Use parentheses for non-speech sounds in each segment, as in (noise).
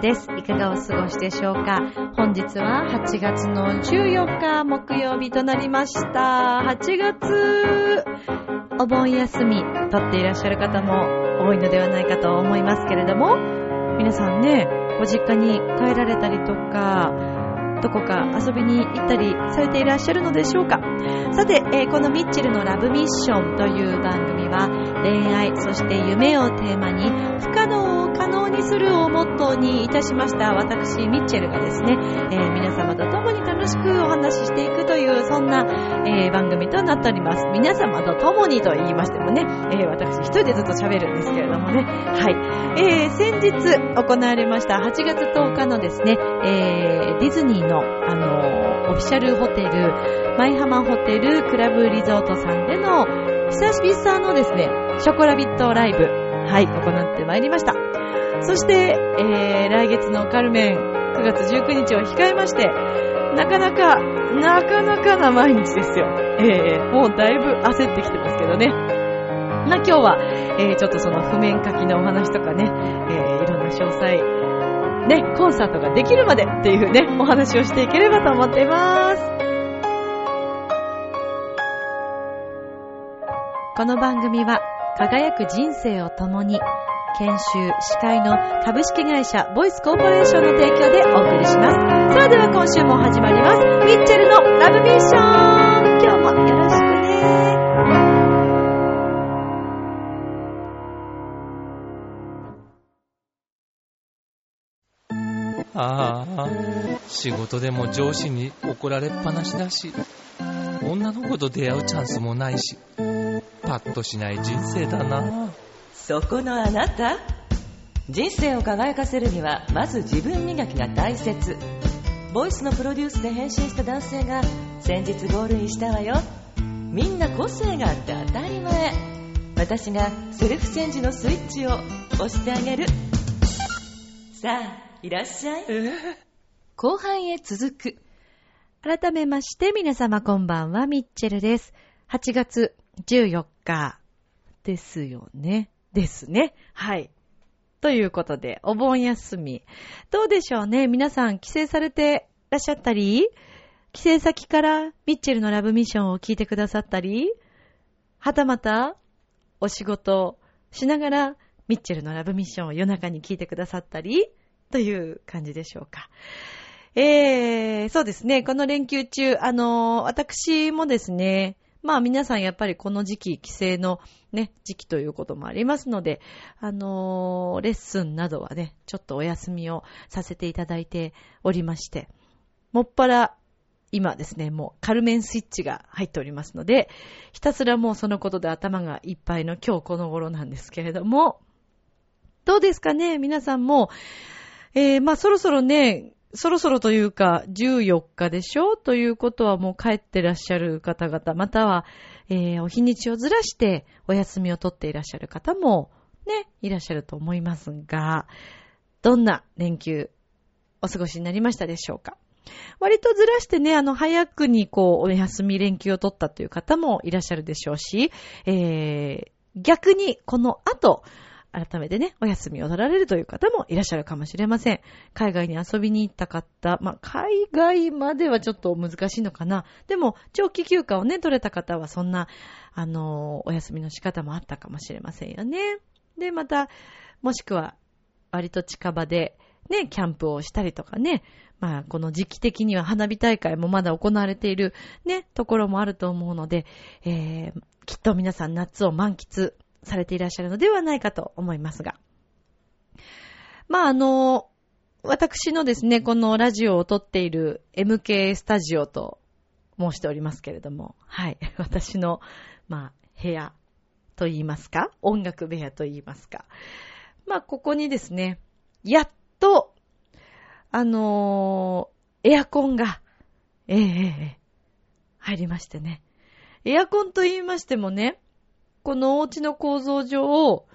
です。いかがお過ごしでしょうか？本日は8月の14日木曜日となりました。8月、お盆休み、取っていらっしゃる方も多いのではないかと思いますけれども、皆さんね、ご実家に帰られたりとか、どこか遊びに行ったりされていらっしゃるのでしょうかさて、えーこのミッチェルのラブミッションという番組は恋愛、そして夢をテーマに不可能を可能にするをモットーにいたしました私、ミッチェルがですね、えー皆様と共に楽しくお話ししていくというそんな、えー番組となっております。皆様と共にと言いましてもね、えー私一人でずっと喋るんですけれどもね、はい。えー先日行われました8月10日のですね、えディズニーの、あのオフィシャルホテル、舞浜ホテルクラブリゾートさんでの久々のですね、ショコラビットライブ、はい、行ってまいりました。そして、えー来月のカルメン9月19日を控えまして、なかなか、なかなかな毎日ですよ。えーもうだいぶ焦ってきてますけどね。まあ今日は、えーちょっとその譜面書きのお話とかね、えーいろんな詳細、ね、コンサートができるまでっていうね、お話をしていければと思っています。この番組は、輝く人生を共に、研修、司会の株式会社ボイスコーポレーションの提供でお送りします。それでは今週も始まります。ミッチェルのラブミッション今日もよろしくね。ああ、仕事でも上司に怒られっぱなしだし、女の子と出会うチャンスもないし、パッとしない人生だな。そこのあなた。人生を輝かせるにはまず自分磨きが大切。ボイスのプロデュースで変身した男性が先日ゴールインしたわよ。みんな個性があって当たり前。私がセルフチェンジのスイッチを押してあげる。さあいらっしゃい。(laughs) 後半へ続く。改めまして皆様こんばんは、ミッチェルです。8月14日ですよね。ですね。はい。ということで、お盆休み。どうでしょうね？皆さん帰省されてらっしゃったり？帰省先からミッチェルのラブミッションを聞いてくださったり？はたまたお仕事しながらミッチェルのラブミッションを夜中に聞いてくださったり？という感じでしょうか。えー、そうですね。この連休中、あの私もですね、まあ皆さんやっぱりこの時期、帰省のね、時期ということもありますので、あのーレッスンなどはね、ちょっとお休みをさせていただいておりまして、もっぱら、今ですね、もうカルメンスイッチが入っておりますので、ひたすらもうそのことで頭がいっぱいの今日この頃なんですけれども、どうですかね皆さんも、えー、まあそろそろね、そろそろというか、14日でしょ？ということはもう帰ってらっしゃる方々、または、えーお日にちをずらしてお休みを取っていらっしゃる方も、ね、いらっしゃると思いますが、どんな連休お過ごしになりましたでしょうか？割とずらしてね、あの、早くにこう、お休み連休を取ったという方もいらっしゃるでしょうし、えー、逆にこの後、改めてね、お休みを取られるという方もいらっしゃるかもしれません。海外に遊びに行った方、まあ、海外まではちょっと難しいのかな。でも、長期休暇をね、取れた方はそんな、あの、お休みの仕方もあったかもしれませんよね。で、また、もしくは、割と近場で、ね、キャンプをしたりとかね、まあ、この時期的には花火大会もまだ行われているね、ところもあると思うので、えー、きっと皆さん夏を満喫されていらっしゃるのではないかと思いますが。まあ、あの、私のですね、このラジオを撮っている MK スタジオと申しておりますけれども、はい。(laughs) 私の、まあ、部屋と言いますか、音楽部屋と言いますか？まあ、ここにですね、やっと、あのーエアコンが、ええええええ入りましてね。エアコンと言いましてもね、このお家の構造上、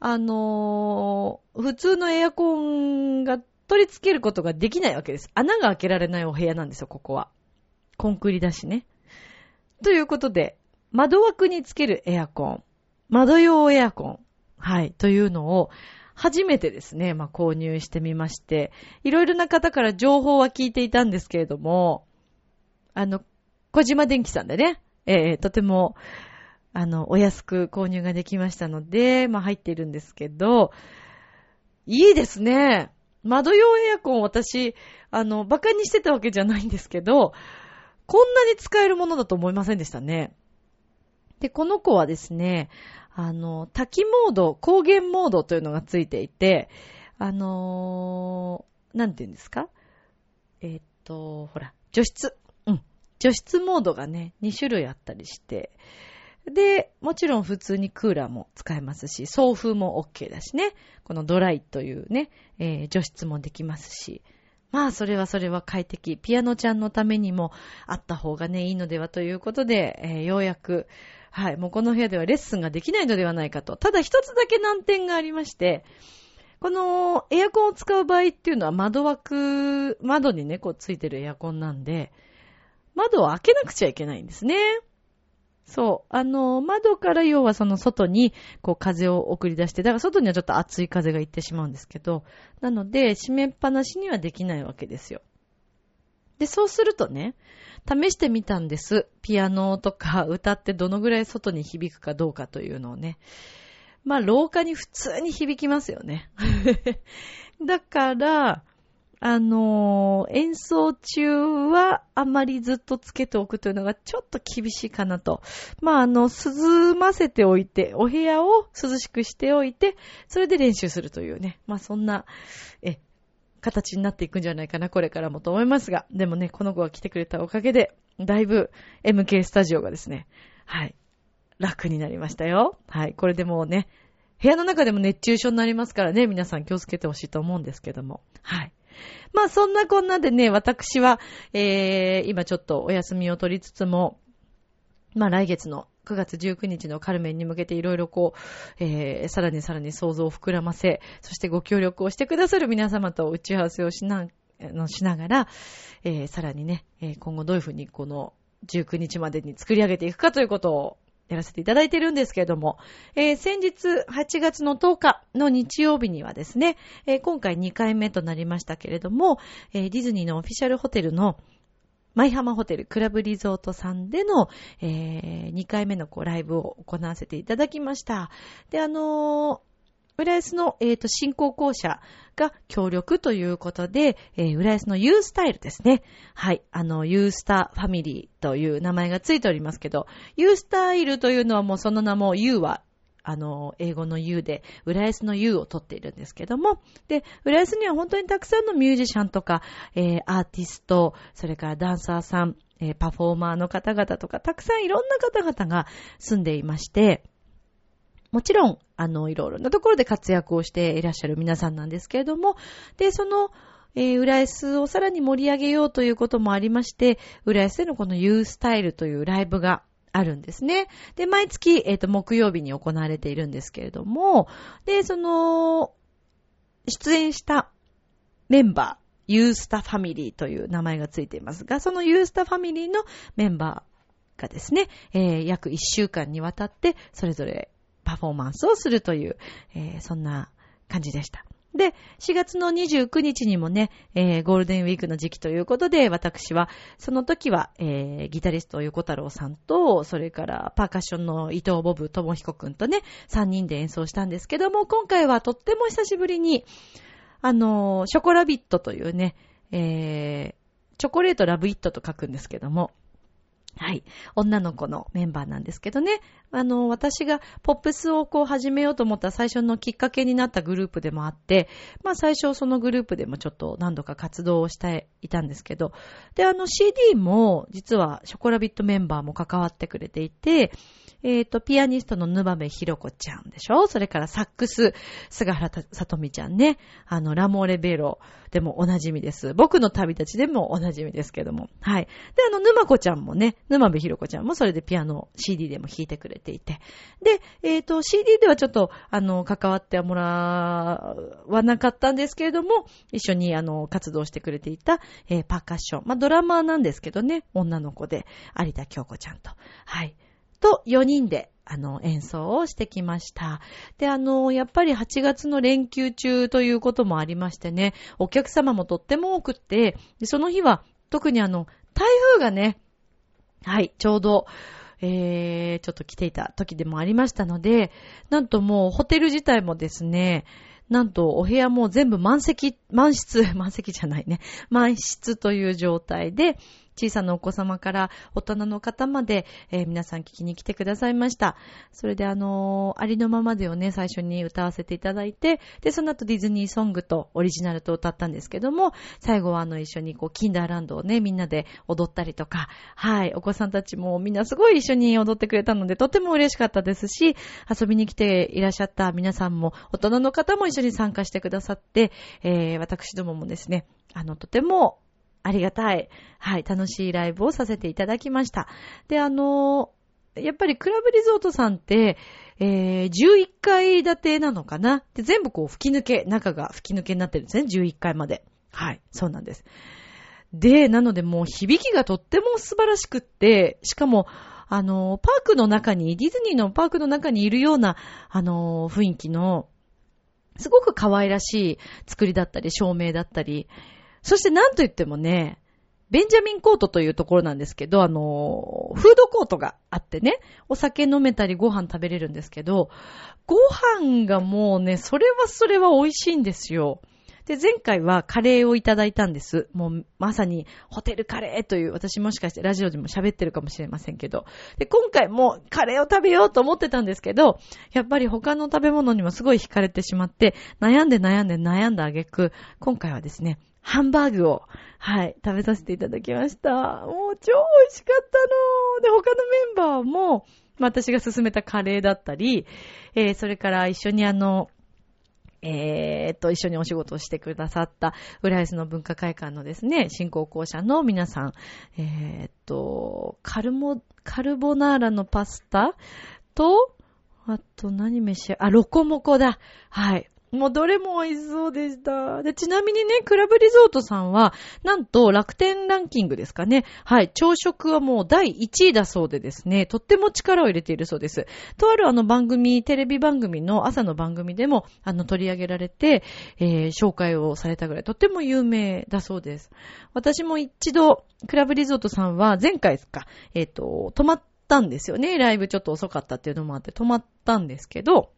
あのー普通のエアコンが取り付けることができないわけです。穴が開けられないお部屋なんですよ、ここは。コンクリだしね。ということで、窓枠につけるエアコン、窓用エアコン、はい、というのを、初めてですね、まあ、購入してみまして、いろいろな方から情報は聞いていたんですけれども、あの、小島電機さんでね、えーとても、あの、お安く購入ができましたので、まあ、入っているんですけど、いいですね。窓用エアコン私、あの、馬鹿にしてたわけじゃないんですけど、こんなに使えるものだと思いませんでしたね。で、この子はですね、あの、滝モード、光源モードというのがついていて、あのーなんて言うんですか？えーっと、ほら、除湿。うん。除湿モードがね、2種類あったりして、で、もちろん普通にクーラーも使えますし、送風も OK だしね。このドライというね、えー除湿もできますし。まあ、それはそれは快適。ピアノちゃんのためにもあった方がね、いいのではということで、えーようやく、はい、もうこの部屋ではレッスンができないのではないかと。ただ一つだけ難点がありまして、このエアコンを使う場合っていうのは窓枠、窓にね、こうついてるエアコンなんで、窓を開けなくちゃいけないんですね。そう。あの、窓から要はその外に、こう風を送り出して、だから外にはちょっと熱い風が行ってしまうんですけど、なので、閉めっぱなしにはできないわけですよ。で、そうするとね、試してみたんです。ピアノとか歌ってどのぐらい外に響くかどうかというのをね。まあ、廊下に普通に響きますよね。(laughs) だから、あのー演奏中はあまりずっとつけておくというのがちょっと厳しいかなと。まあ、あの、涼ませておいて、お部屋を涼しくしておいて、それで練習するというね。まあ、そんな、え、形になっていくんじゃないかな、これからもと思いますが。でもね、この子が来てくれたおかげで、だいぶ MK スタジオがですね、はい、楽になりましたよ。はい、これでもうね、部屋の中でも熱中症になりますからね、皆さん気をつけてほしいと思うんですけども。はい。(laughs) まあそんなこんなでね、私は、えー、今ちょっとお休みを取りつつも、まあ来月の9月19日のカルメンに向けていろいろこう、えー、さらにさらに想像を膨らませ、そしてご協力をしてくださる皆様と打ち合わせをしな、のしながら、えー、さらにね、今後どういうふうにこの19日までに作り上げていくかということをやらせていただいてるんですけれども、えー先日8月の10日の日曜日にはですね、えー今回2回目となりましたけれども、えーディズニーのオフィシャルホテルの舞浜ホテルクラブリゾートさんでの、え2回目のこうライブを行わせていただきました。で、あの浦安の、えーと振興公社が協力ということで、えー浦安のユースタイルですね。はい。あの、ユースタファミリーという名前がついておりますけど、ユースタイルというのはもうその名も U はあの、英語の U で、浦安の U を取っているんですけども、で、浦安には本当にたくさんのミュージシャンとか、えーアーティスト、それからダンサーさん、えーパフォーマーの方々とか、たくさんいろんな方々が住んでいまして、もちろん、あの、いろいろなところで活躍をしていらっしゃる皆さんなんですけれども、で、その、えー浦安をさらに盛り上げようということもありまして、浦安でのこの U スタイルというライブがあるんですね。で、毎月、えっ、と、木曜日に行われているんですけれども、で、その、出演したメンバー、ユースタファミリーという名前がついていますが、そのユースタファミリーのメンバーがですね、えー約1週間にわたって、それぞれパフォーマンスをするという、えーそんな感じでした。で、4月の29日にもね、えーゴールデンウィークの時期ということで、私は、その時は、えーギタリスト横太郎さんと、それからパーカッションの伊藤ボブ智彦くんとね、3人で演奏したんですけども、今回はとっても久しぶりに、あのーショコラビットというね、えーチョコレートラブイットと書くんですけども、はい。女の子のメンバーなんですけどね。あの、私がポップスをこう始めようと思った最初のきっかけになったグループでもあって、まあ最初そのグループでもちょっと何度か活動をしていたんですけど、で、あの CD も実はショコラビットメンバーも関わってくれていて、えっ、と、ピアニストのぬばめひろこちゃんでしょ？それからサックス、菅原さとみちゃんね。あの、ラモーレベロでもおなじみです。僕の旅立ちでもおなじみですけども。はい。で、あの、沼子ちゃんもね、沼部ひろ子ちゃんもそれでピアノ CD でも弾いてくれていて。で、えっ、と、CD ではちょっと、あの、関わってはもらわなかったんですけれども、一緒に、あの、活動してくれていた、えーパーカッション。まあ、ドラマーなんですけどね、女の子で、有田京子ちゃんと。はい。と、4人で、あの、演奏をしてきました。で、あの、やっぱり8月の連休中ということもありましてね、お客様もとっても多くって、その日は、特にあの、台風がね、はい、ちょうど、えー、ちょっと来ていた時でもありましたので、なんともうホテル自体もですね、なんとお部屋も全部満席、満室、(laughs) 満席じゃないね、満室という状態で、小さなお子様から大人の方まで、えー皆さん聞きに来てくださいました。それであのーありのままでをね、最初に歌わせていただいて、で、その後ディズニーソングとオリジナルと歌ったんですけども、最後はあの一緒にこう、キンダーランドをね、みんなで踊ったりとか、はい、お子さんたちもみんなすごい一緒に踊ってくれたので、とても嬉しかったですし、遊びに来ていらっしゃった皆さんも、大人の方も一緒に参加してくださって、えー、私どももですね、あの、とてもありがたい、はい、楽しいライブをさせていただきました。で、あのやっぱりクラブリゾートさんって、えー、11階建てなのかな？で、全部こう吹き抜け、中が吹き抜けになってるんですね、11階まで。はい、そうなんです。で、なのでもう響きがとっても素晴らしくって、しかも、あの、パークの中に、ディズニーのパークの中にいるような、あの、雰囲気の、すごく可愛らしい作りだったり、照明だったり、そしてなんと言ってもね、ベンジャミンコートというところなんですけど、あの、フードコートがあってね、お酒飲めたりご飯食べれるんですけど、ご飯がもうね、それはそれは美味しいんですよ。で、前回はカレーをいただいたんです。もうまさにホテルカレーという、私もしかしてラジオでも喋ってるかもしれませんけど。で、今回もカレーを食べようと思ってたんですけど、やっぱり他の食べ物にもすごい惹かれてしまって、悩んで悩んで悩んだ挙句、今回はですね、ハンバーグを、はい、食べさせていただきました。もう超美味しかったの。で、他のメンバーも、私が勧めたカレーだったり、えーそれから一緒にあの、えーっと、一緒にお仕事をしてくださった、浦安の文化会館のですね、新興校舎の皆さん、えーっと、カルモ、カルボナーラのパスタと、あと何召し上あ、ロコモコだ。はい。もうどれも美味しそうでした。で、ちなみにね、クラブリゾートさんは、なんと楽天ランキングですかね。はい。朝食はもう第1位だそうでですね、とっても力を入れているそうです。とあるあの番組、テレビ番組の朝の番組でも、あの、取り上げられて、えー紹介をされたぐらい、とっても有名だそうです。私も一度、クラブリゾートさんは前回ですか、えっ、と、泊まったんですよね。ライブちょっと遅かったっていうのもあって、泊まったんですけど、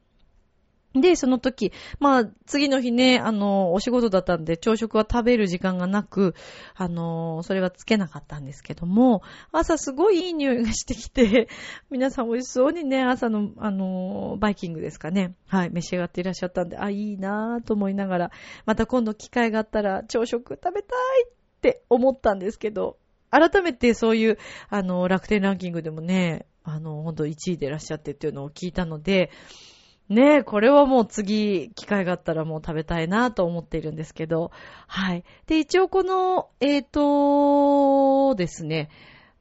で、その時、まあ、次の日ね、あの、お仕事だったんで、朝食は食べる時間がなく、あの、それはつけなかったんですけども、朝すごいいい匂いがしてきて、(laughs) 皆さん美味しそうにね、朝の、あの、バイキングですかね。はい、召し上がっていらっしゃったんで、あ、いいなぁと思いながら、また今度機会があったら、朝食食べたいって思ったんですけど、改めてそういう、あの、楽天ランキングでもね、あの、ほんと1位でいらっしゃってっていうのを聞いたので、ねえ、これはもう次、機会があったらもう食べたいなと思っているんですけど、はい。で、一応この、えっ、とですね、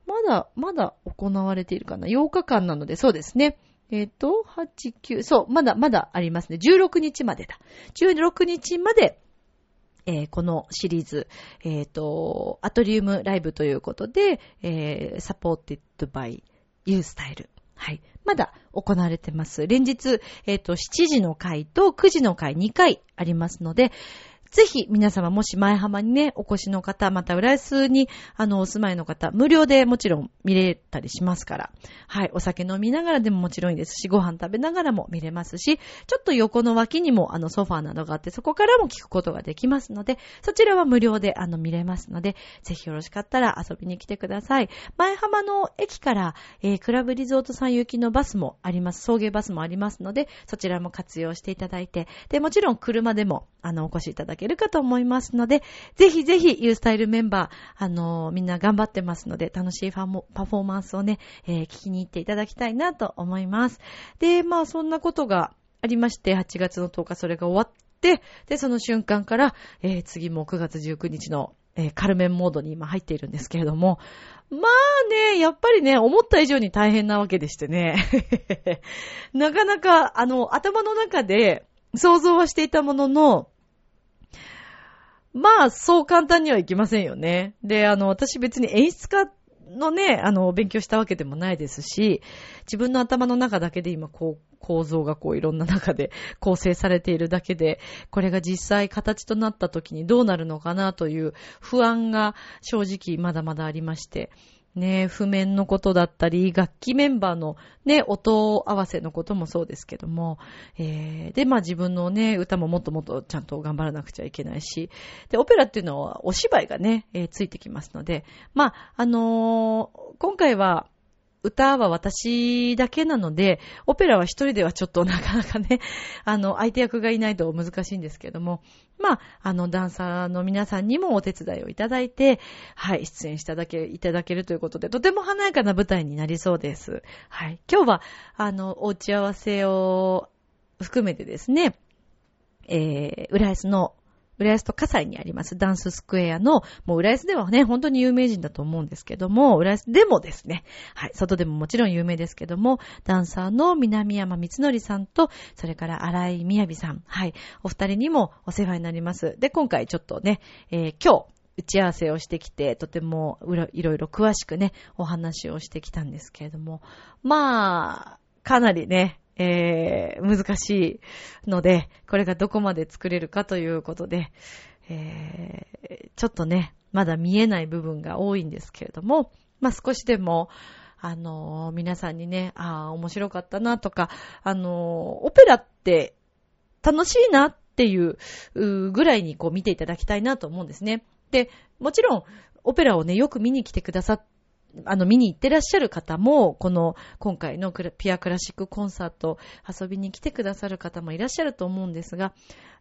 まだ、まだ行われているかな ?8 日間なので、そうですね。えっ、と、8、9、そう、まだ、まだありますね。16日までだ。16日まで、えーこのシリーズ、えっ、と、アトリウムライブということで、えー、 supported by ユースタイル。はい。まだ行われてます。連日、えっ、と、7時の回と9時の回2回ありますので、ぜひ皆様もし前浜にね、お越しの方、また浦安にあのお住まいの方、無料でもちろん見れたりしますから、はい、お酒飲みながらでももちろんいいですし、ご飯食べながらも見れますし、ちょっと横の脇にもあのソファーなどがあって、そこからも聞くことができますので、そちらは無料であの見れますので、ぜひよろしかったら遊びに来てください。前浜の駅から、えークラブリゾートさん行きのバスもあります。送迎バスもありますので、そちらも活用していただいて、で、もちろん車でも、あの、お越しいただけけるかと思いますので、ぜひぜひ、ユースタイルメンバー、あのー、みんな頑張ってますので、楽しいファモパフォーマンスをね、えー聞きに行っていただきたいなと思います。で、まあ、そんなことがありまして、8月の10日それが終わって、で、その瞬間から、えー次も9月19日の、えーカルメンモードに今入っているんですけれども、まあね、やっぱりね、思った以上に大変なわけでしてね。(laughs) なかなか、あの、頭の中で想像はしていたものの、まあ、そう簡単にはいきませんよね。で、あの、私別に演出家のね、あの、勉強したわけでもないですし、自分の頭の中だけで今、こう、構造がこういろんな中で構成されているだけで、これが実際形となった時にどうなるのかなという不安が正直まだまだありまして、ね、譜面のことだったり、楽器メンバーのね、音合わせのこともそうですけども、えー、で、まあ自分のね、歌ももっともっとちゃんと頑張らなくちゃいけないし、で、オペラっていうのはお芝居がね、えー、ついてきますので、まあ、あのー、今回は、歌は私だけなので、オペラは一人ではちょっとなかなかね、(laughs) あの、相手役がいないと難しいんですけども、まあ、あの、ダンサーの皆さんにもお手伝いをいただいて、はい、出演しただけ、いただけるということで、とても華やかな舞台になりそうです。はい。今日は、あの、お打ち合わせを含めてですね、えー、浦安の浦安と葛西にありますダンススクエアの、もう浦安ではね、本当に有名人だと思うんですけども、浦安でもですね、はい、外でももちろん有名ですけども、ダンサーの南山光則さんと、それから荒井みやびさん、はい、お二人にもお世話になります。で、今回ちょっとね、えー、今日、打ち合わせをしてきて、とてもいろいろ詳しくね、お話をしてきたんですけれども、まあ、かなりね、えー、難しいので、これがどこまで作れるかということで、えー、ちょっとね、まだ見えない部分が多いんですけれども、まあ、少しでも、あのー、皆さんにね、ああ、面白かったなとか、あのー、オペラって楽しいなっていうぐらいにこう見ていただきたいなと思うんですね。で、もちろん、オペラをね、よく見に来てくださっあの、見に行ってらっしゃる方も、この、今回のピアクラシックコンサート遊びに来てくださる方もいらっしゃると思うんですが、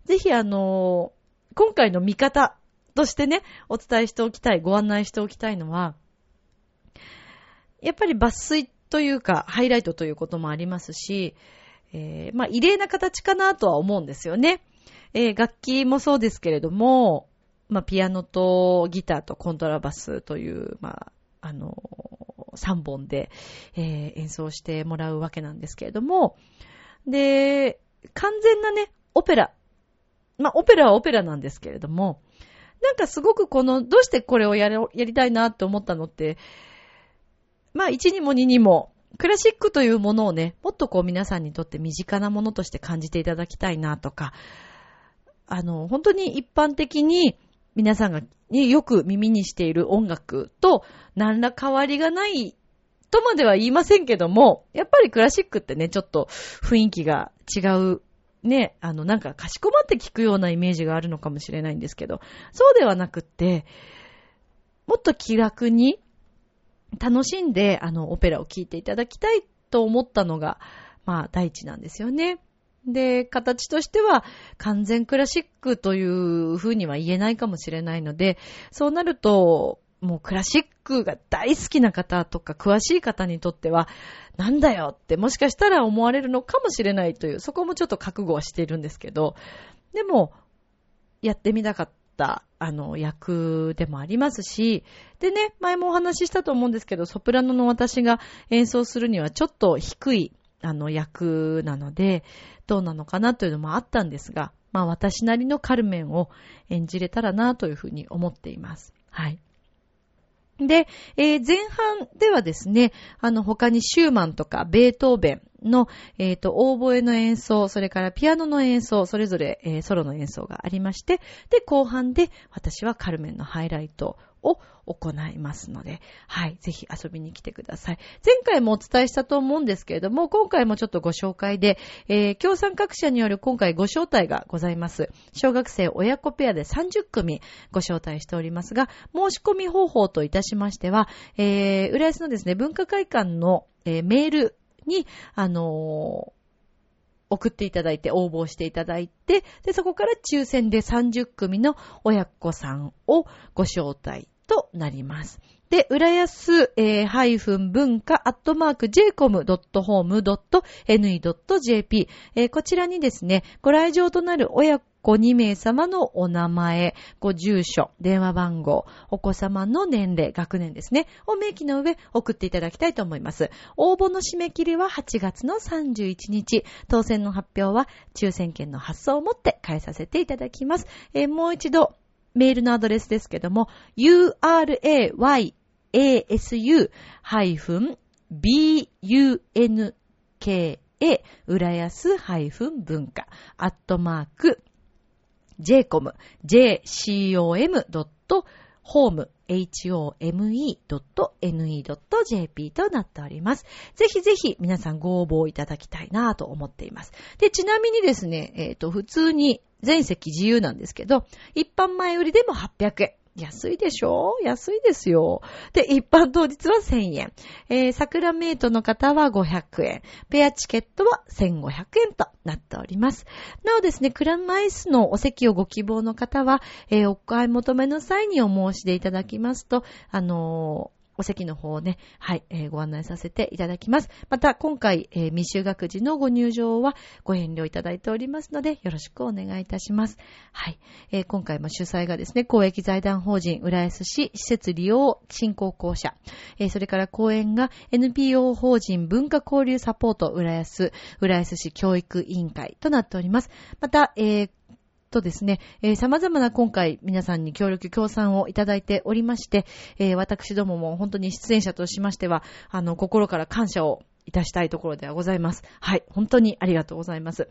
ぜひあの、今回の見方としてね、お伝えしておきたい、ご案内しておきたいのは、やっぱり抜粋というか、ハイライトということもありますし、えー、まあ、異例な形かなとは思うんですよね。えー、楽器もそうですけれども、まあ、ピアノとギターとコントラバスという、まあ、あの、3本で、えー、演奏してもらうわけなんですけれども、で、完全なね、オペラ。まあ、オペラはオペラなんですけれども、なんかすごくこの、どうしてこれをやりやりたいなって思ったのって、まあ、1にも2にも、クラシックというものをね、もっとこう皆さんにとって身近なものとして感じていただきたいなとか、あの、本当に一般的に皆さんがよく耳にしている音楽と何ら変わりがないとまでは言いませんけども、やっぱりクラシックってね、ちょっと雰囲気が違う。ね、あの、なんかかしこまって聞くようなイメージがあるのかもしれないんですけど、そうではなくって、もっと気楽に楽しんで、あの、オペラを聴いていただきたいと思ったのが、まあ、第一なんですよね。で、形としては完全クラシックというふうには言えないかもしれないので、そうなると、もうクラシックが大好きな方とか詳しい方にとっては、なんだよってもしかしたら思われるのかもしれないという、そこもちょっと覚悟はしているんですけど、でも、やってみたかった、あの、役でもありますし、でね、前もお話ししたと思うんですけど、ソプラノの私が演奏するにはちょっと低い、あの、役なので、どうなのかなというのもあったんですが、まあ私なりのカルメンを演じれたらなというふうに思っています。はい。で、えー、前半ではですね、あの他にシューマンとかベートーベンの、えっ、ー、と、オーボエの演奏、それからピアノの演奏、それぞれ、えー、ソロの演奏がありまして、で、後半で私はカルメンのハイライトを行いますので、はい、ぜひ遊びに来てください。前回もお伝えしたと思うんですけれども、今回もちょっとご紹介で、えー、協賛各社による今回ご招待がございます。小学生親子ペアで30組ご招待しておりますが、申し込み方法といたしましては、えー、浦安のですね、文化会館の、えー、メールに、あのー送っていただいて、応募していただいて、で、そこから抽選で30組の親子さんをご招待となります。で、浦安、えー、ハイフン文化アットマーク jcom.home.ne.jp、えー、こちらにですね、ご来場となる親ご2名様のお名前、ご住所、電話番号、お子様の年齢、学年ですね、を明記の上送っていただきたいと思います。応募の締め切りは8月の31日、当選の発表は抽選券の発送をもって返させていただきます。えーもう一度、メールのアドレスですけども、urayasu-bunka 浦安文化アットマーク jcom home, home.ne.jp となっております。ぜひぜひ皆さんご応募いただきたいなと思っています。で、ちなみにですね、えっ、と、普通に全席自由なんですけど、一般前売りでも800円。安いでしょ？安いですよ。で、一般当日は1000円。えー、桜メイトの方は500円。ペアチケットは1500円となっております。なおですね、クランマイスのお席をご希望の方は、えー、お買い求めの際にお申し出いただきますと、あのーお席の方をね、はい、えーご案内させていただきます。また、今回、えー未就学児のご入場はご遠慮いただいておりますので、よろしくお願いいたします。はい。えー今回も主催がですね、公益財団法人浦安市施設利用振興公社、えーそれから講演が NPO 法人文化交流サポート浦安、浦安市教育委員会となっております。また、えーとですね、えー様々な今回皆さんに協力協賛をいただいておりまして、えー私どもも本当に出演者としましては、あの、心から感謝をいたしたいところではございます。はい、本当にありがとうございます。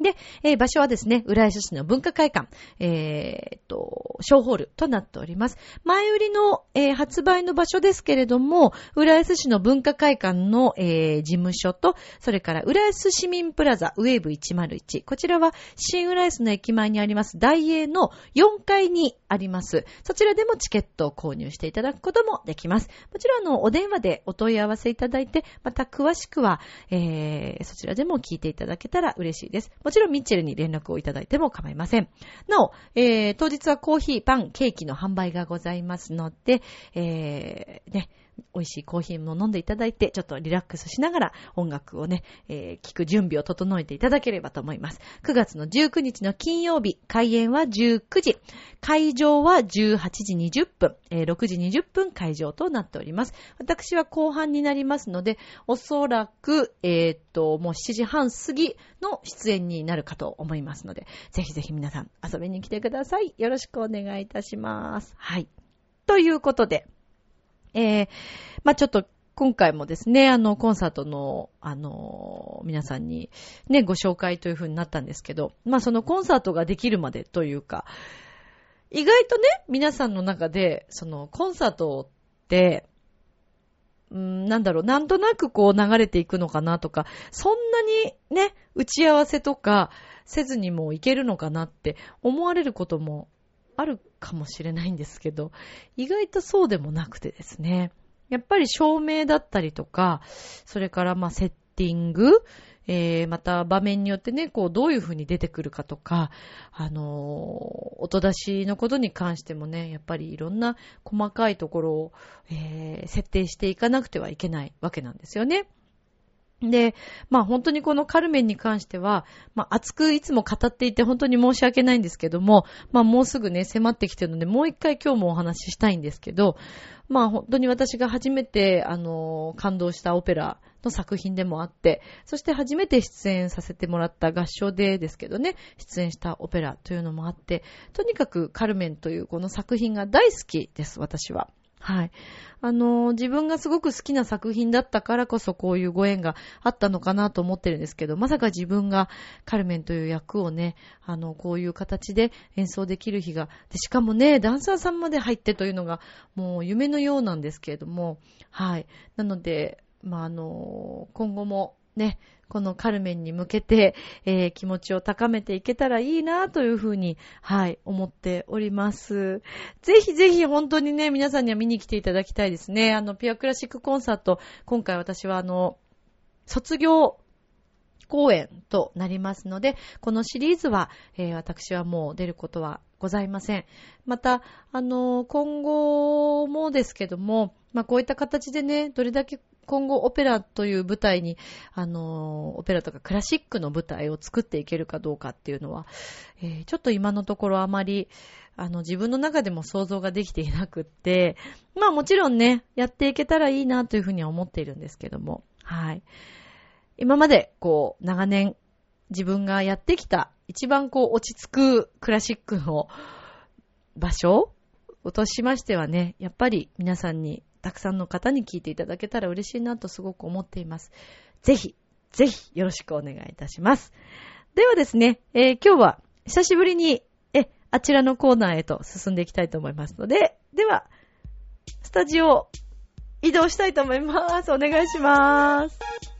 で、えー場所はですね、浦安市の文化会館、えーっと、小ホールとなっております。前売りの、えー発売の場所ですけれども、浦安市の文化会館の、えー事務所と、それから浦安市民プラザウェーブ101。こちらは新浦安の駅前にあります大英の4階にあります。そちらでもチケットを購入していただくこともできます。もちろん、あの、お電話でお問い合わせいただいて、また詳しくは、えーそちらでも聞いていただけたら嬉しいです。もちろん、ミッチェルに連絡をいただいても構いません。なお、えー当日はコーヒー、パン、ケーキの販売がございますので、えーね、美味しいコーヒーも飲んでいただいて、ちょっとリラックスしながら音楽をね、えー聞く準備を整えていただければと思います。9月の19日の金曜日、開演は19時、会場は18時20分、えー6時20分会場となっております。私は後半になりますので、おそらく、えーっと、もう7時半過ぎの出演になるかと思いますので、ぜひぜひ皆さん遊びに来てください。よろしくお願いいたします。はい。ということで、えー、まあちょっと、今回もですね、あの、コンサートの、あの、皆さんにね、ご紹介という風になったんですけど、まあそのコンサートができるまでというか、意外とね、皆さんの中で、その、コンサートって、うんなんだろう、なんとなくこう流れていくのかなとか、そんなにね、打ち合わせとかせずにもいけるのかなって思われることもあるかもしれないんですけど、意外とそうでもなくてですね。やっぱり照明だったりとか、それからまあセッティング、えー、また場面によってね、こうどういう風に出てくるかとか、あのー音出しのことに関してもね、やっぱりいろんな細かいところを、えー設定していかなくてはいけないわけなんですよね。で、まあ本当にこのカルメンに関しては、まあ熱くいつも語っていて本当に申し訳ないんですけども、まあもうすぐね、迫ってきてるので、もう一回今日もお話ししたいんですけど、まあ本当に私が初めて、あの、感動したオペラの作品でもあって、そして初めて出演させてもらった合唱でですけどね、出演したオペラというのもあって、とにかくカルメンというこの作品が大好きです、私は。はい。あの、自分がすごく好きな作品だったからこそこういうご縁があったのかなと思ってるんですけど、まさか自分がカルメンという役をね、あの、こういう形で演奏できる日が、でしかもね、ダンサーさんまで入ってというのが、もう夢のようなんですけれども、はい。なので、まあ、あの、今後もね、このカルメンに向けて、えー気持ちを高めていけたらいいなというふうに、はい、思っております。ぜひぜひ本当にね、皆さんには見に来ていただきたいですね。あの、ピアクラシックコンサート、今回私はあの、卒業公演となりますので、このシリーズは、えー私はもう出ることはございません。また、あの、今後もですけども、まあ、こういった形でね、どれだけ今後オペラという舞台に、あの、オペラとかクラシックの舞台を作っていけるかどうかっていうのは、えーちょっと今のところあまり、あの、自分の中でも想像ができていなくって、まあもちろんね、やっていけたらいいなというふうには思っているんですけども、はい。今まで、こう、長年、自分がやってきた、一番こう、落ち着くクラシックの場所としましてはね、やっぱり皆さんに、たくさんの方に聞いていただけたら嬉しいなとすごく思っています。ぜひ、ぜひよろしくお願いいたします。ではですね、えー今日は久しぶりに、え、あちらのコーナーへと進んでいきたいと思いますので、では、スタジオ移動したいと思います。お願いします。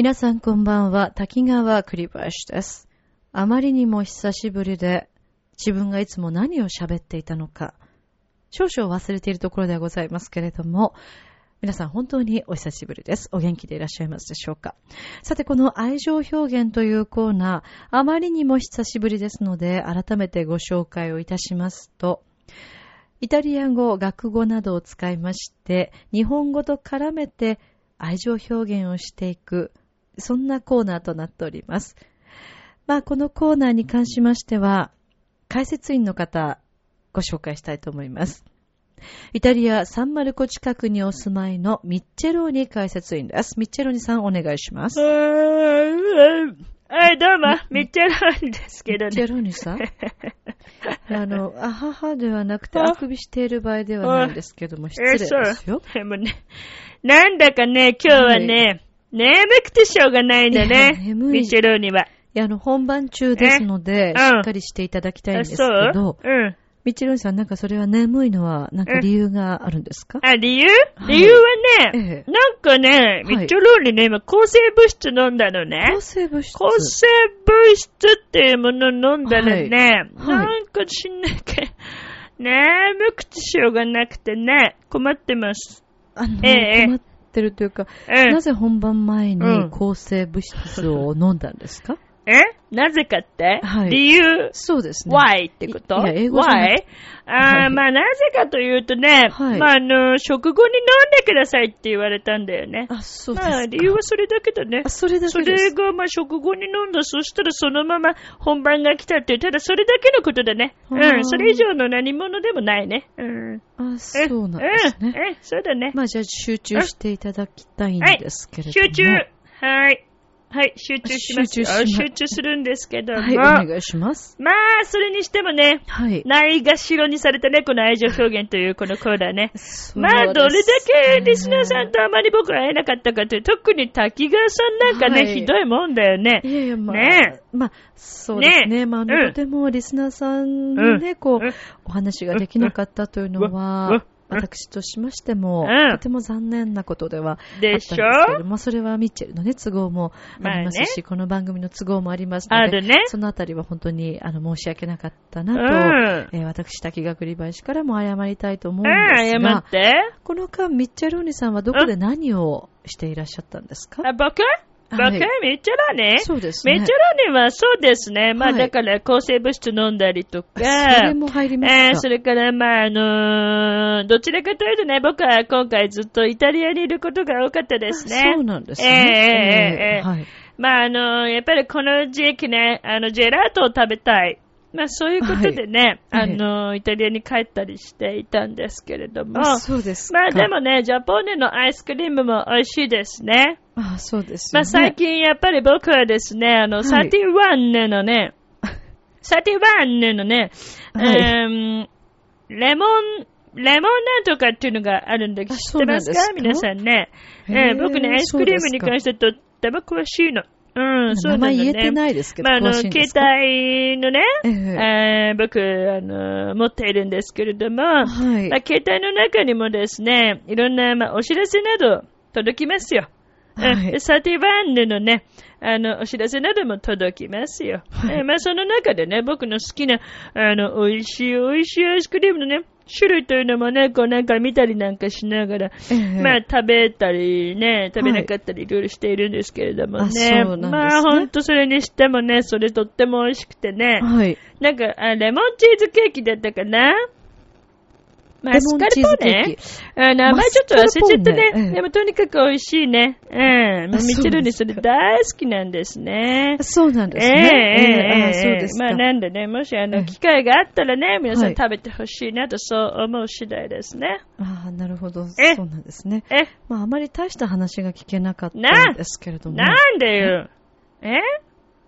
皆さんこんばんは、滝川栗林です。あまりにも久しぶりで、自分がいつも何を喋っていたのか、少々忘れているところではございますけれども、皆さん本当にお久しぶりです。お元気でいらっしゃいますでしょうか。さて、この愛情表現というコーナー、あまりにも久しぶりですので、改めてご紹介をいたしますと、イタリア語、学語などを使いまして、日本語と絡めて愛情表現をしていく、そんなコーナーとなっております。まあ、このコーナーに関しましては、解説員の方、ご紹介したいと思います。イタリア・サンマルコ近くにお住まいのミッチェローニ解説員です。ミッチェローニさんお願いします。はい、どうも、ミッチェローニですけどミッチェね。ローニさん？(laughs) あの、あははではなくて、あくびしている場合ではないですけども、失礼ですよ。でもね、なんだかね、今日はね、眠くてしょうがないんだね、眠い。ミッチェローニは。いや、あの、本番中ですので、え？しっかりしていただきたいんですけあど、そう？うん。ミッチェローニさん、なんかそれは眠いのは、なんか理由があるんですか？あ、理由？はい。理由はね、ええ。なんかね、はい。ミッチェローニね、今、抗生物質飲んだのね。抗生物質。抗生物質っていうものを飲んだらね、はい。なんかしんないけど、眠くてしょうがなくてね、困ってます。あの、ええ。困ってるというか、うんなぜ本番前うにん。抗生物質を飲んだんですか、え？なぜかって、はい理由？そうですね。why ってこと ?why? くあー、はいまあなぜかというとね、はいまああの、食後に飲んでくださいって言われたんだよね。あ、そうですか。まあ理由はそれだけどねあ、。それだそけです。れが、まあ、食後に飲んだ、そしたらそのまま本番が来たっていう、ただそれだけのことだね。うん、それ以上の何者でもないね。うん。あ、そうなんですね。うん、え、そうだね。まあじゃあ集中していただきたいんですけれども。集中はい。はい、集中しますよ。集中集中するんですけども。はい、お願いします。まあ、それにしてもね、はい。ないがしろにされたね、この愛情表現というこのコーナーね。まあ、どれだけリスナーさんとあまり僕は会えなかったかという、特に滝川さんなんかね、はいひどいもんだよね。いやいや、まあ、ねまあ、そうですね。ねまあ、とてもリスナーさんにね、こう、うんお話ができなかったというのうんは、うん私としましても、うんとても残念なことではあったんですけども、それはミッチェルのね、都合もありますし、この番組の都合もありますので、ね。そのあたりは本当にあの申し訳なかったうなと、ん。えー私、滝川栗林からも謝りたいと思うんうん、です謝がっ、て。この間、ミッチェルーニさんはどこで何をしていらっしゃったんですか？あ、僕？僕、はいめっちゃらね。そうですね。めっちゃらねはそうですね。まあ、はいだから抗生物質飲んだりとか。それも入りますか、えーそれから、まあ、あのーどちらかというとね、僕は今回ずっとイタリアにいることが多かったですね。そうなんですええええね。ええはい。まあ、あのーやっぱりこの時期ね、あの、ジェラートを食べたい。まあ、そういうことでね、はいあのーイタリアに帰ったりしていたんですけれども。あそうですか。まあでもね、ジャポーネのアイスクリームも美味しいですね。あそうですよね。まあ最近やっぱり僕はですね、あの、はいサティワンネのね、(laughs) サティワンネのね、はいえーレモン、レモンなんとかっていうのがあるんで、知あってますか？皆さんね。えー僕ね、アイスクリームに関してとっても詳しいの。うん、そう名。前言えてないですけど、まあ、あの、携帯のね、えええー僕、あの、持っているんですけれども、はいまあ、携帯の中にもですね、いろんな、まあ、お知らせなど届きますよ。サティバンヌのね、あの、お知らせなども届きますよ。えーまあ、その中でね、僕の好きな、あの、美味しい美味しいアイスクリームのね、種類というのもね、こうなんか見たりなんかしながら、ええまあ食べたりね、食べなかったりいろいろしているんですけれどもね。あそうなんですねまあほんとそれにしてもね、それとっても美味しくてね。はい。なんか、あレモンチーズケーキだったかな？マスカルポーネあ名前ちょっと忘れちゃったマスカルポーネええね。でもとにかく美味しいね。うん。ミチルにそれ大好きなんですね。そうなんですええね。ええあそうですか。まあなんでね、もしあの、ええ機会があったらね、皆さはいん食べてほしいなとそう思う次第ですね。ああ、なるほど。えそうなんですね。え、まあ、あまり大した話が聞けなかったんですけれども。なんでよ。え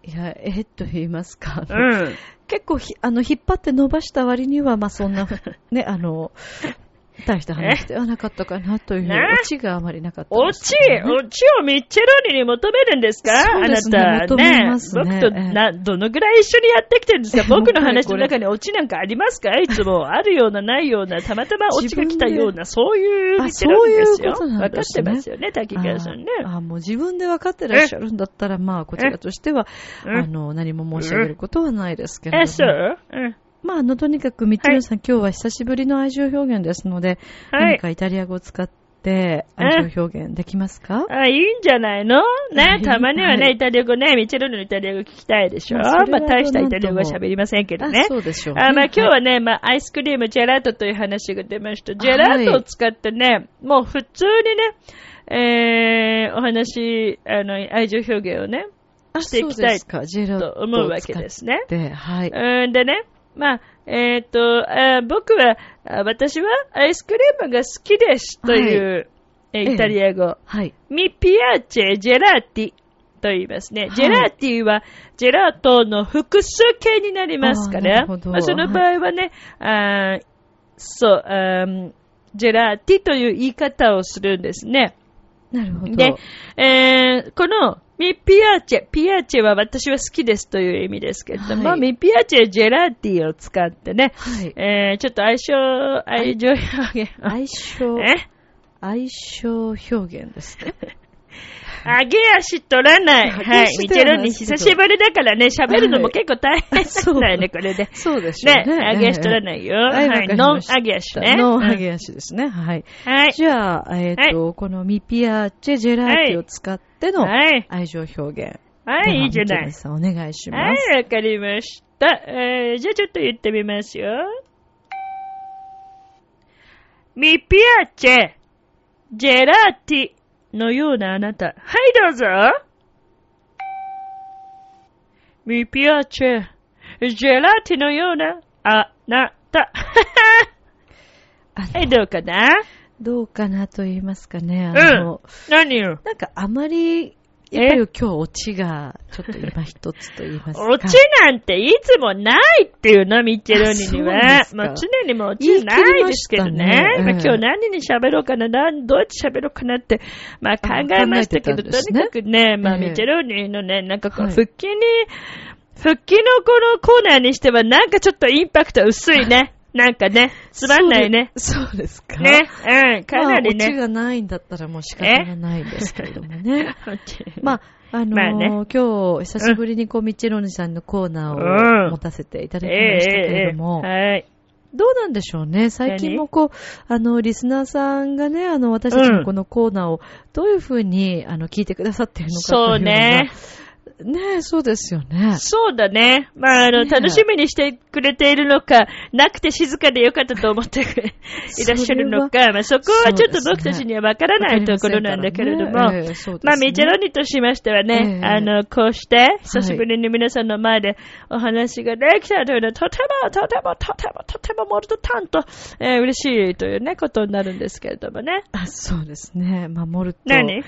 いや、えっと言いますか。あうのん。結構ひ、あの、引っ張って伸ばした割には、まあ、そんな、(laughs) ね、あの、大した話ではなかったかなという、ね。オチがあまりなかったオですチオチをミッチェローニに求めるんですか？ねあなた。求めますね。僕とええ。な、どのぐらい一緒にやってきてるんですか？(laughs) 僕の話の中にオチなんかありますか？いつもあるような、ないような、たまたまオチが来たような、そういうミッチェローニですよ。ういうことなん分かってますよね、滝川さんね。ああ、もう自分で分かってらっしゃるんだったら、まあ、こちらとしては、えあの、何も申し上げることはないですけれども。え、そう？うん。まあ、あの、とにかく、みちるさん、今日は久しぶりの愛情表現ですので、はい何かイタリア語を使って愛情表現できますか？あ、いいんじゃないの？はね、いたまにはね、はいイタリア語ね、ミッチェローニのイタリア語聞きたいでしょ？まあ大したイタリア語は喋りませんけどねあ。そうでしょう、ね。あまあ、今日ははいね、まあ、アイスクリーム、ジェラートという話が出ました。ジェラートを使ってね、もう普通にね、えー、お話、あの、愛情表現をね、あしていきたいそうですか。ジェラートと思うわけですね。で、はい。うんでね、まあ、えっ、とあ、僕は、あ私はアイスクリームが好きですという、えーええイタリア語。はい。ミピアチェジェラーティと言いますね。はいジェラーティはジェラートの複数形になりますから、まあ、その場合はね、あーそうあー、ジェラーティという言い方をするんですね。なるほど。で、えーこのミピアチェ、ピアチェは私は好きですという意味ですけれども、はいミピアチェジェラーティを使ってね、はい。えーちょっと相性、愛情表現。相性、え？相性表現ですね。(laughs) (laughs) 上げ足取らない。はい。ミチェロに久しぶりだからね、喋るのも結構大変そうだよね、これで。そうでしょうね、ね。上げ足取らないよ。は、はいノン上げ足ね。ノン上うんげ足ですね。はい。はい。じゃあ、えっ、と、このミピアチェジェラーティを使ってのはい。愛情表現。はい、いいじゃないお願いしはます。い、わかりました。えー、じゃあちょっと言ってみますよ。ミピアチェ、ジェラーティのようなあなた。はい、どうぞ。ミピアチェ、ジェラーティのようなあなた。はい、どうかな？どうかなと言いますかね。あうんの、。何よ？なんかあまり、やっぱり今日オチが、ちょっと今一つと言いますか。オチなんていつもないっていうの、ミッチェロニには。もう常にもうオチないですけどね。まあええ今日何に喋ろうかな、どうやって喋ろうかなって、まあ考えましたけど、とにかくね、まあええミッチェロニのね、なんかこう、はい復帰に、復帰のこのコーナーにしてはなんかちょっとインパクト薄いね。なんかね、つまんないね。そうですか。ね、うん、かなりまあ、オ。がないんだったらもう仕方がないんですけれどもね。(laughs) まあ、あ、あのーまあね今日、久しぶりにこう、ミッチェロニさんのコーナうんーを持たせていただきええましたけれええども、はい。どうなんでしょうね。最近もこう、あの、リスナーさんがね、あの、私たちのこのコーナーをどういうふうに、あの、聞いてくださっているのかというのがそうね。ねそうですよね。そうだね。まあ、あの、ね楽しみにしてくれているのか、なくて静かでよかったと思って (laughs) いらっしゃるのか、まあ、そこはちょっと僕たちにはわからないところなんだけれども、ねええそうですねまあ、ミチェロニとしましてはね、ええあの、こうして、久しぶりに皆さんの前でお話ができたというのは、とても、とても、とても、とても、モルトタンと、えー嬉しいというね、ことになるんですけれどもね。あそうですね。まあ、モルト。何？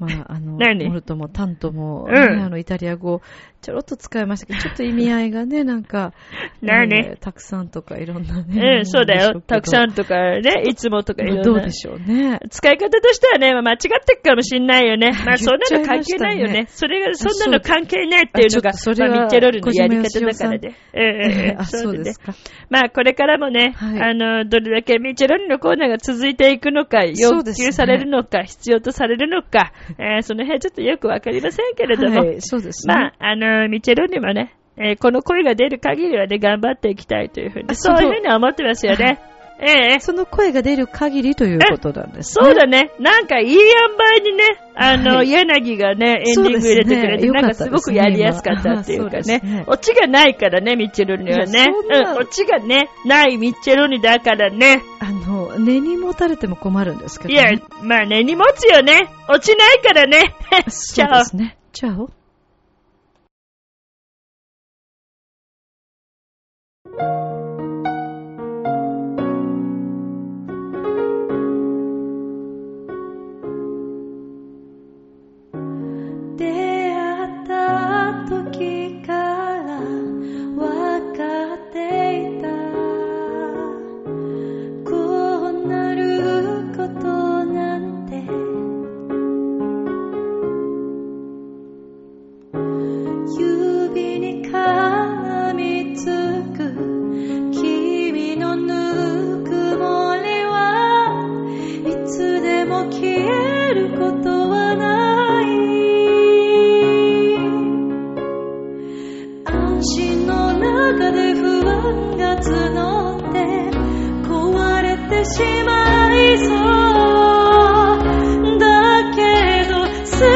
まあ、あの、何？モルトもタントも、うん。ねあの、イタリア語、ちょろっと使いましたけど、ちょっと意味合いがね、(laughs) なんか、なあねえーたくさんとかいろんなね。うん、そうだよ。たくさんんとかね、いつもとかいろんな。どうでしょうね。使い方としてはね、まあ間違ってるかもしんないよね。まあそんなの関係ないよ言ね。っそれが、そんなの関係ないっていうのが、それはまあミッチェロールのやり方だからね。ええええあ、そうですか。まあこれからもね、はいあの、どれだけミッチェロールのコーナーが続いていくのか、要求されるのか、必要とされるのか、えーその辺ちょっとよくわかりませんけれども、はい、そうですね。まあ、あの、ミッチェロにもね、えーこの声が出る限りはね、頑張っていきたいというふうに、あそういうふうに思ってますよね。(laughs) ええその声が出る限りということなんですね。そうだね。なんかいい塩梅にね、あの、はい柳がね、エンディング入れてくれて、ねなんかすごくやりやすかったっていうかねね。オチがないからね、ミッチェロニはね。うん、オチがね、ないミッチェロニだからね。あの、根に持たれても困るんですけど、いやね。、まあ根に持つよね。落ちないからね。そうじゃあですね。チャオ。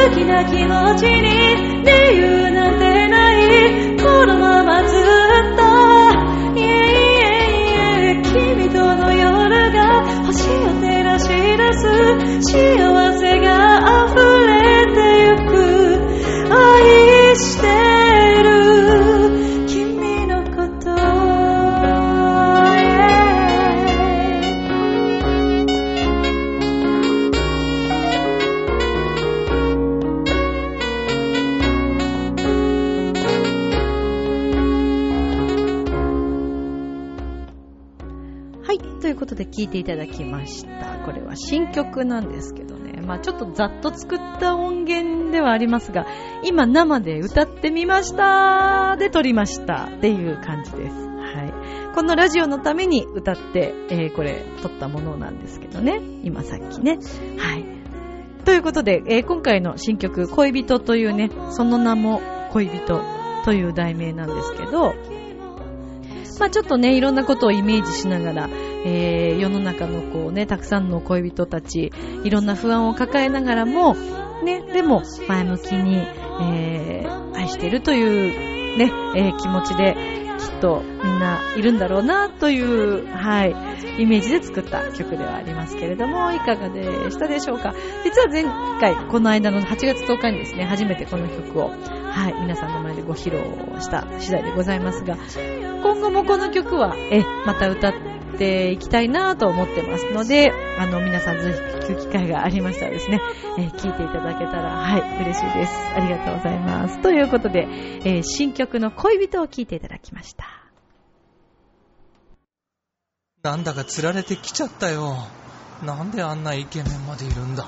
好きな気持ちに理由なんてない。このままずっと。Yeah, yeah, yeah 君との夜が星を照らし出す。幸せ聴いていただきました。これは新曲なんですけどね。まあちょっとざっと作った音源ではありますが、今生で歌ってみましたで撮りましたっていう感じです。はい。このラジオのために歌って、えーこれ撮ったものなんですけどね。今さっきね。はい。ということで、えー今回の新曲、恋人というね、その名も恋人という題名なんですけど、まあちょっとね、いろんなことをイメージしながら、えー世の中のこうね、たくさんの恋人たち、いろんな不安を抱えながらも、ね、でも前向きに、えー愛してるというね、えー気持ちで、きっとみんないるんだろうなという、はい、イメージで作った曲ではありますけれども、いかがでしたでしょうか。実は前回、この間の8月10日にですね、初めてこの曲を、はい、皆さんの前でご披露した次第でございますが、今後もこの曲は、え、また歌っていきたいなと思ってますので、あの、皆さんぜひ聴く機会がありましたらですね、えーいていただけたら、はい、嬉しいです。ありがとうございます。ということで、えー新曲の恋人を聴いていただきました。なんだか釣られてきちゃったよ。なんであんなイケメンまでいるんだ？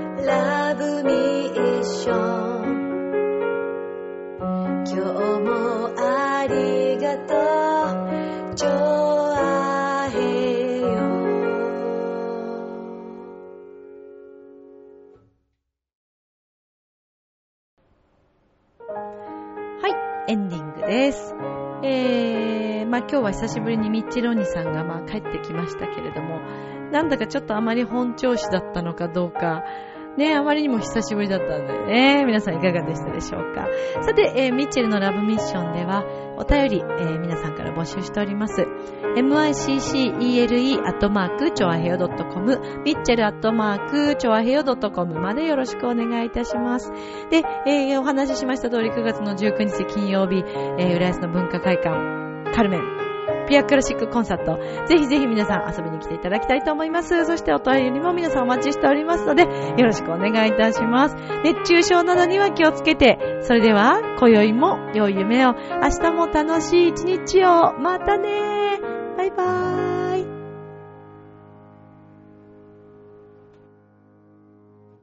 今日は久しぶりにミッチェロニさんがまあ帰ってきましたけれども、なんだかちょっとあまり本調子だったのかどうか、ね、あまりにも久しぶりだったんでね、皆さんいかがでしたでしょうか。さて、えーミッチェルのラブミッションでは、お便り、えー皆さんから募集しております。miccele アットマーク、ちょあへよ .com、ミッチェルアットマーク、ちょあへよ .com までよろしくお願いいたします。で、えーお話ししました通り9月の19日金曜日、えー浦安の文化会館、カルメン、ピアクラシックコンサート、ぜひぜひ皆さん遊びに来ていただきたいと思います。そしてお便りも皆さんお待ちしておりますので、よろしくお願いいたします。熱中症などには気をつけて、それでは、今宵も良い夢を、明日も楽しい一日を、またねバイバーイ。